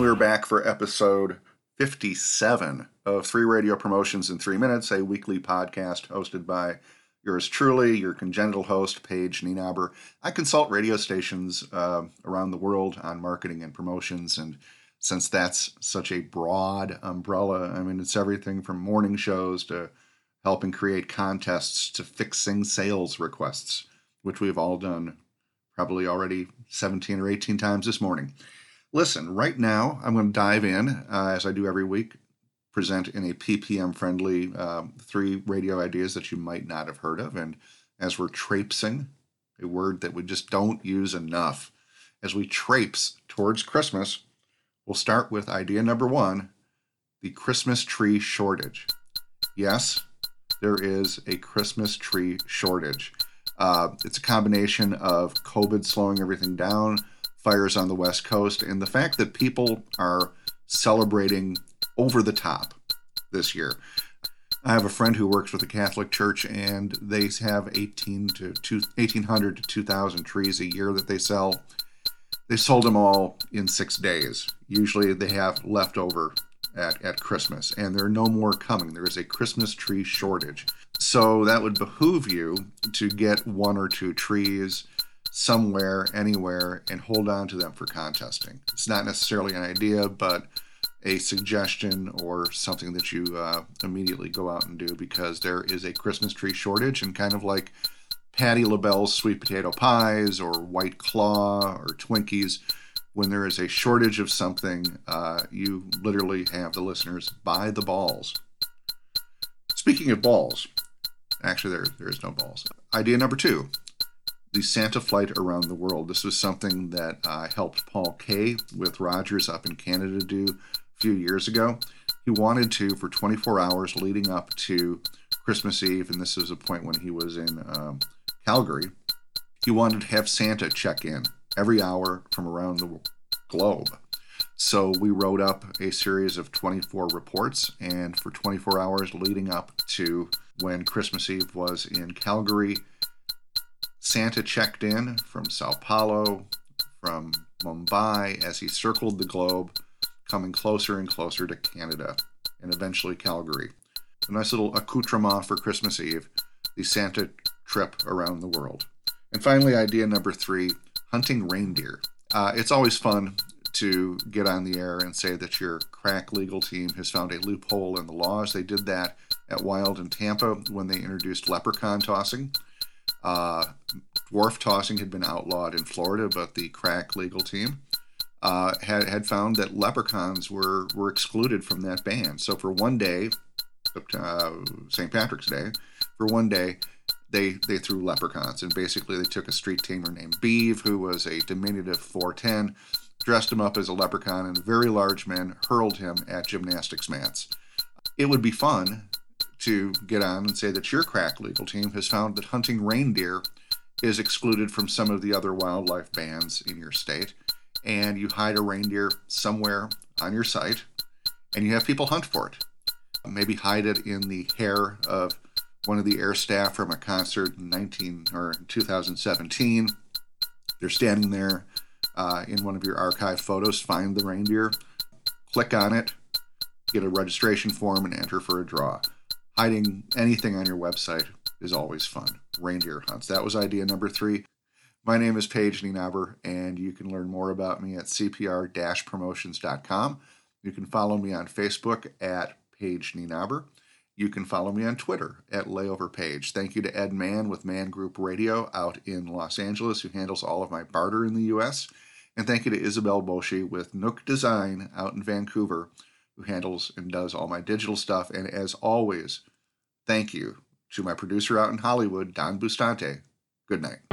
for episode 57 of Three Radio Promotions in Three Minutes, a weekly podcast hosted by yours truly, your congenital host, Paige Nienaber. I consult radio stations uh, around the world on marketing and promotions, and since that's such a broad umbrella, I mean, it's everything from morning shows to helping create contests to fixing sales requests, which we've all done probably already 17 or 18 times this morning. Listen, right now, I'm going to dive in, uh, as I do every week, present in a PPM friendly uh, three radio ideas that you might not have heard of. And as we're traipsing, a word that we just don't use enough, as we traipse towards Christmas, we'll start with idea number one the Christmas tree shortage. Yes, there is a Christmas tree shortage. Uh, it's a combination of COVID slowing everything down, fires on the West Coast, and the fact that people are celebrating over the top this year. I have a friend who works with the Catholic Church, and they have 18 to 2, 1,800 to 2,000 trees a year that they sell. They sold them all in six days. Usually, they have leftover at, at Christmas, and there are no more coming. There is a Christmas tree shortage. So, that would behoove you to get one or two trees somewhere, anywhere, and hold on to them for contesting. It's not necessarily an idea, but a suggestion or something that you uh, immediately go out and do because there is a Christmas tree shortage and kind of like Patti LaBelle's sweet potato pies or White Claw or Twinkies. When there is a shortage of something, uh, you literally have the listeners by the balls. Speaking of balls, actually, there, there is no balls. Idea number two the Santa flight around the world. This was something that I helped Paul Kay with Rogers up in Canada do a few years ago. He wanted to for 24 hours leading up to Christmas Eve, and this was a point when he was in um, Calgary. He wanted to have Santa check in every hour from around the globe. So we wrote up a series of 24 reports, and for 24 hours leading up to when Christmas Eve was in Calgary, Santa checked in from Sao Paulo, from Mumbai, as he circled the globe, coming closer and closer to Canada, and eventually Calgary. A nice little accoutrement for Christmas Eve, the Santa trip around the world. And finally, idea number three hunting reindeer. Uh, it's always fun to get on the air and say that your crack legal team has found a loophole in the laws. They did that at Wild in Tampa when they introduced leprechaun tossing. Uh, dwarf tossing had been outlawed in Florida, but the crack legal team uh, had had found that leprechauns were were excluded from that ban. So for one day, uh, St. Patrick's Day, for one day, they they threw leprechauns, and basically they took a street tamer named Beeve, who was a diminutive 4'10, dressed him up as a leprechaun, and very large men hurled him at gymnastics mats. It would be fun to get on and say that your crack legal team has found that hunting reindeer is excluded from some of the other wildlife bans in your state, and you hide a reindeer somewhere on your site, and you have people hunt for it. Maybe hide it in the hair of one of the air staff from a concert in 19 or 2017. They're standing there uh, in one of your archive photos. Find the reindeer, click on it, get a registration form, and enter for a draw hiding anything on your website is always fun. Reindeer hunts. That was idea number three. My name is Paige Nienaber, and you can learn more about me at cpr promotions.com. You can follow me on Facebook at Paige Nienaber. You can follow me on Twitter at LayoverPage. Thank you to Ed Mann with Mann Group Radio out in Los Angeles, who handles all of my barter in the U.S. And thank you to Isabel Boshi with Nook Design out in Vancouver, who handles and does all my digital stuff. And as always, Thank you to my producer out in Hollywood, Don Bustante. Good night.